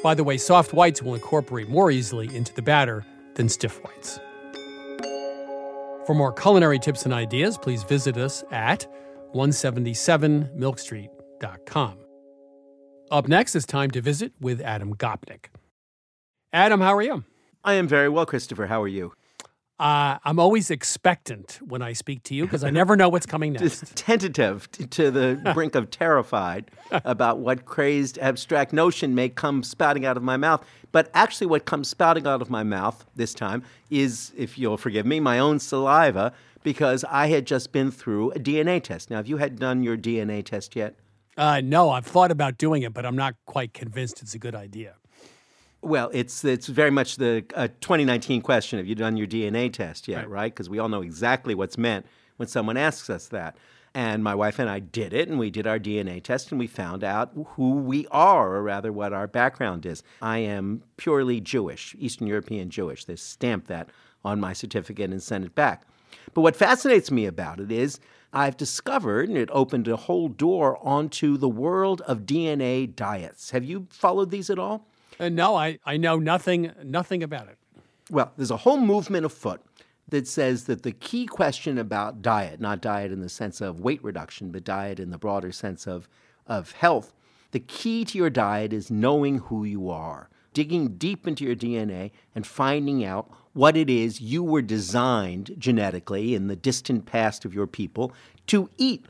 By the way, soft whites will incorporate more easily into the batter than stiff whites. For more culinary tips and ideas, please visit us at 177milkstreet.com. Up next, it's time to visit with Adam Gopnik. Adam, how are you? I am very well, Christopher. How are you? Uh, I'm always expectant when I speak to you because I never know what's coming next. tentative to the brink of terrified about what crazed abstract notion may come spouting out of my mouth. But actually, what comes spouting out of my mouth this time is, if you'll forgive me, my own saliva because I had just been through a DNA test. Now, have you had done your DNA test yet? Uh, no, I've thought about doing it, but I'm not quite convinced it's a good idea. Well, it's it's very much the uh, 2019 question. Have you done your DNA test yet? Right? Because right? we all know exactly what's meant when someone asks us that. And my wife and I did it, and we did our DNA test, and we found out who we are, or rather, what our background is. I am purely Jewish, Eastern European Jewish. They stamped that on my certificate and sent it back. But what fascinates me about it is I've discovered, and it opened a whole door onto the world of DNA diets. Have you followed these at all? Uh, no, I, I know nothing nothing about it. Well, there's a whole movement afoot that says that the key question about diet, not diet in the sense of weight reduction, but diet in the broader sense of, of health, the key to your diet is knowing who you are, digging deep into your DNA and finding out what it is you were designed genetically in the distant past of your people to eat.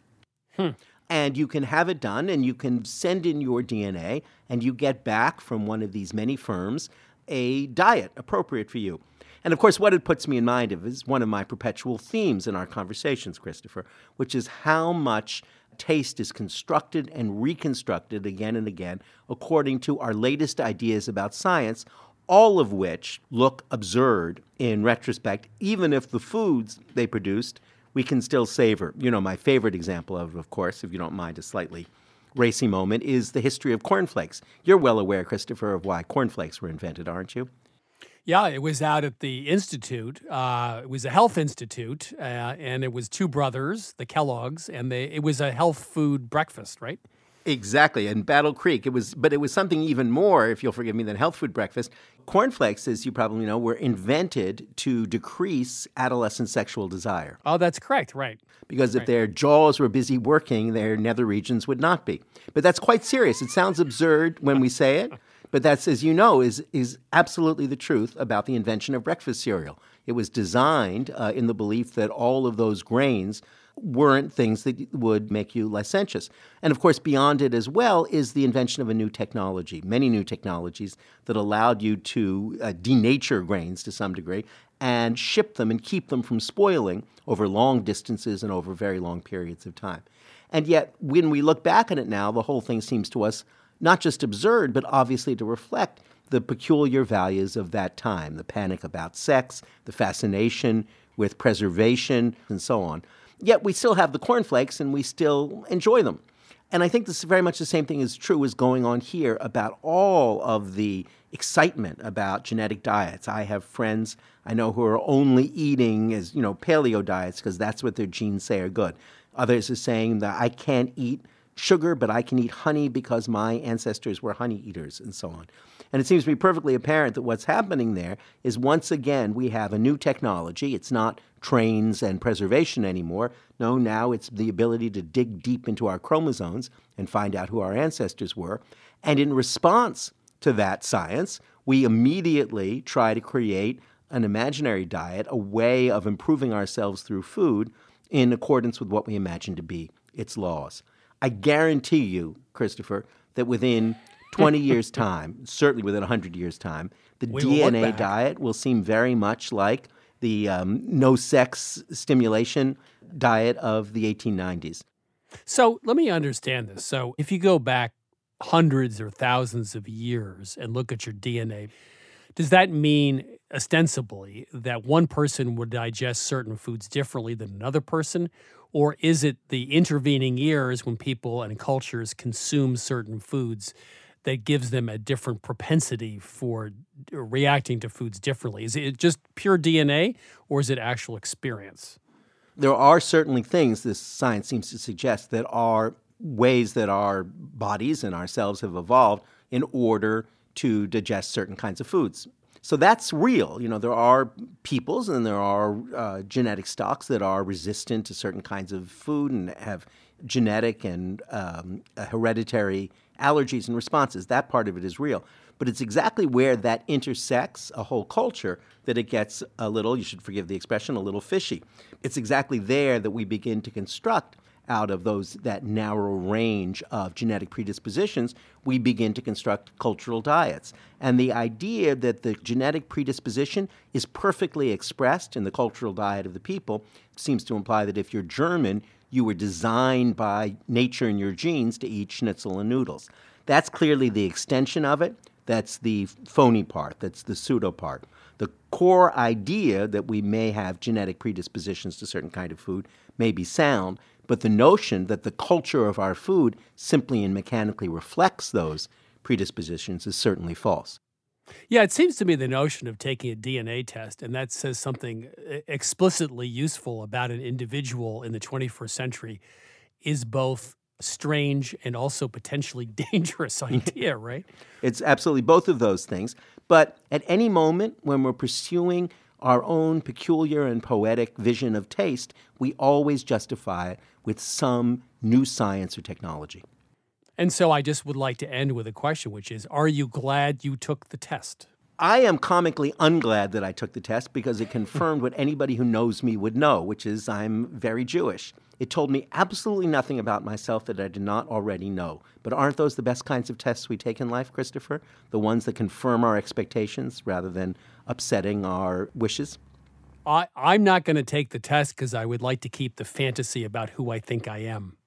Hmm. And you can have it done, and you can send in your DNA, and you get back from one of these many firms a diet appropriate for you. And of course, what it puts me in mind of is one of my perpetual themes in our conversations, Christopher, which is how much taste is constructed and reconstructed again and again according to our latest ideas about science, all of which look absurd in retrospect, even if the foods they produced we can still savor. You know, my favorite example of, of course, if you don't mind a slightly racy moment, is the history of cornflakes. You're well aware, Christopher, of why cornflakes were invented, aren't you? Yeah, it was out at the institute. Uh, it was a health institute, uh, and it was two brothers, the Kellogg's, and they it was a health food breakfast, right? Exactly, in Battle Creek, it was, but it was something even more, if you'll forgive me, than health food breakfast. Cornflakes, as you probably know, were invented to decrease adolescent sexual desire. Oh, that's correct, right? Because if their jaws were busy working, their nether regions would not be. But that's quite serious. It sounds absurd when we say it, but that's, as you know, is is absolutely the truth about the invention of breakfast cereal. It was designed uh, in the belief that all of those grains weren't things that would make you licentious. And of course, beyond it as well is the invention of a new technology, many new technologies that allowed you to uh, denature grains to some degree and ship them and keep them from spoiling over long distances and over very long periods of time. And yet, when we look back at it now, the whole thing seems to us not just absurd, but obviously to reflect the peculiar values of that time the panic about sex, the fascination with preservation, and so on. Yet we still have the cornflakes and we still enjoy them. And I think this is very much the same thing is true is going on here about all of the excitement about genetic diets. I have friends I know who are only eating as, you know, paleo diets because that's what their genes say are good. Others are saying that I can't eat sugar, but I can eat honey because my ancestors were honey eaters, and so on. And it seems to be perfectly apparent that what's happening there is once again we have a new technology. It's not trains and preservation anymore. No, now it's the ability to dig deep into our chromosomes and find out who our ancestors were. And in response to that science, we immediately try to create an imaginary diet, a way of improving ourselves through food in accordance with what we imagine to be its laws. I guarantee you, Christopher, that within 20 years' time, certainly within 100 years' time, the We DNA diet will seem very much like the um, no sex stimulation diet of the 1890s. So let me understand this. So if you go back hundreds or thousands of years and look at your DNA, does that mean ostensibly that one person would digest certain foods differently than another person? Or is it the intervening years when people and cultures consume certain foods that gives them a different propensity for reacting to foods differently? Is it just pure DNA or is it actual experience? There are certainly things this science seems to suggest that are ways that our bodies and ourselves have evolved in order to digest certain kinds of foods. So that's real. You know, there are peoples and there are uh, genetic stocks that are resistant to certain kinds of food and have genetic and um, hereditary allergies and responses. That part of it is real. But it's exactly where that intersects a whole culture that it gets a little, you should forgive the expression, a little fishy. It's exactly there that we begin to construct out of those that narrow range of genetic predispositions, we begin to construct cultural diets. And the idea that the genetic predisposition is perfectly expressed in the cultural diet of the people seems to imply that if you're German, you were designed by nature and your genes to eat schnitzel and noodles. That's clearly the extension of it. That's the phony part. That's the pseudo part. The core idea that we may have genetic predispositions to certain kind of food may be sound, but the notion that the culture of our food simply and mechanically reflects those predispositions is certainly false. Yeah, it seems to me the notion of taking a DNA test and that says something e- explicitly useful about an individual in the 21st century is both strange and also potentially dangerous idea, right? It's absolutely both of those things. But at any moment when we're pursuing our own peculiar and poetic vision of taste, we always justify it with some new science or technology. And so I just would like to end with a question, which is Are you glad you took the test? I am comically unglad that I took the test because it confirmed what anybody who knows me would know, which is I'm very Jewish. It told me absolutely nothing about myself that I did not already know. But aren't those the best kinds of tests we take in life, Christopher? The ones that confirm our expectations rather than upsetting our wishes? I, I'm not going to take the test because I would like to keep the fantasy about who I think I am.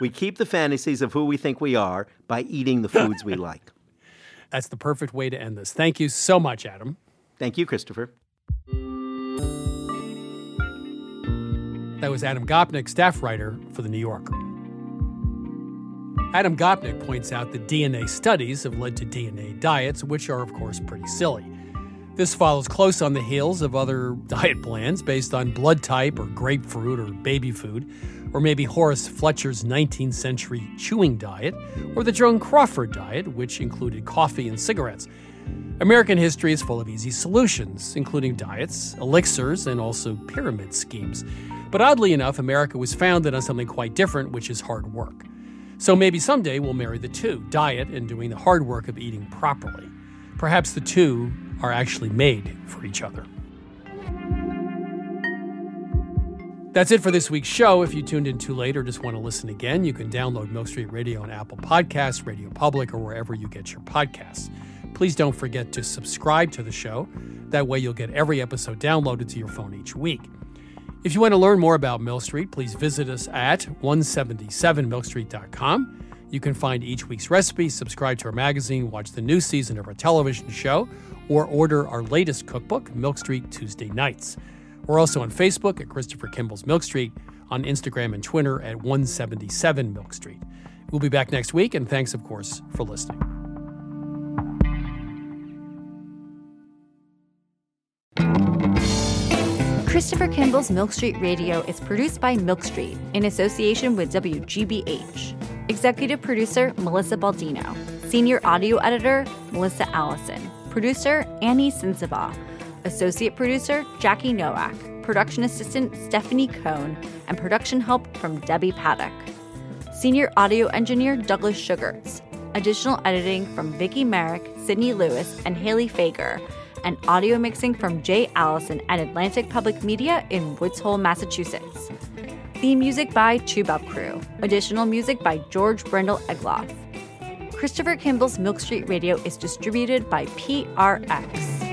We keep the fantasies of who we think we are by eating the foods we like. That's the perfect way to end this. Thank you so much, Adam. Thank you, Christopher. That was Adam Gopnik, staff writer for The New Yorker. Adam Gopnik points out that DNA studies have led to DNA diets, which are, of course, pretty silly. This follows close on the heels of other diet plans based on blood type or grapefruit or baby food, or maybe Horace Fletcher's 19th century chewing diet, or the Joan Crawford diet, which included coffee and cigarettes. American history is full of easy solutions, including diets, elixirs, and also pyramid schemes. But oddly enough, America was founded on something quite different, which is hard work. So maybe someday we'll marry the two diet and doing the hard work of eating properly. Perhaps the two are actually made for each other. That's it for this week's show. If you tuned in too late or just want to listen again, you can download Milk Street Radio on Apple Podcasts, Radio Public, or wherever you get your podcasts. Please don't forget to subscribe to the show. That way, you'll get every episode downloaded to your phone each week. If you want to learn more about Milk Street, please visit us at 177milkstreet.com. You can find each week's recipe, subscribe to our magazine, watch the new season of our television show, or order our latest cookbook, Milk Street Tuesday Nights. We're also on Facebook at Christopher Kimball's Milk Street, on Instagram and Twitter at 177 Milk Street. We'll be back next week, and thanks, of course, for listening. Christopher Kimball's Milk Street Radio is produced by Milk Street in association with WGBH. Executive producer Melissa Baldino. Senior audio editor Melissa Allison. Producer Annie Sensabaugh. Associate producer Jackie Nowak. Production assistant Stephanie Cohn. And production help from Debbie Paddock. Senior audio engineer Douglas Sugarts. Additional editing from Viki Merrick, Sydney Lewis, and Haley Fager and audio mixing from Jay Allison at Atlantic Public Media in Woods Hole, Massachusetts. Theme music by Toubab Krewe. Additional music by George Brandl Egloff. Christopher Kimball's Milk Street Radio is distributed by PRX.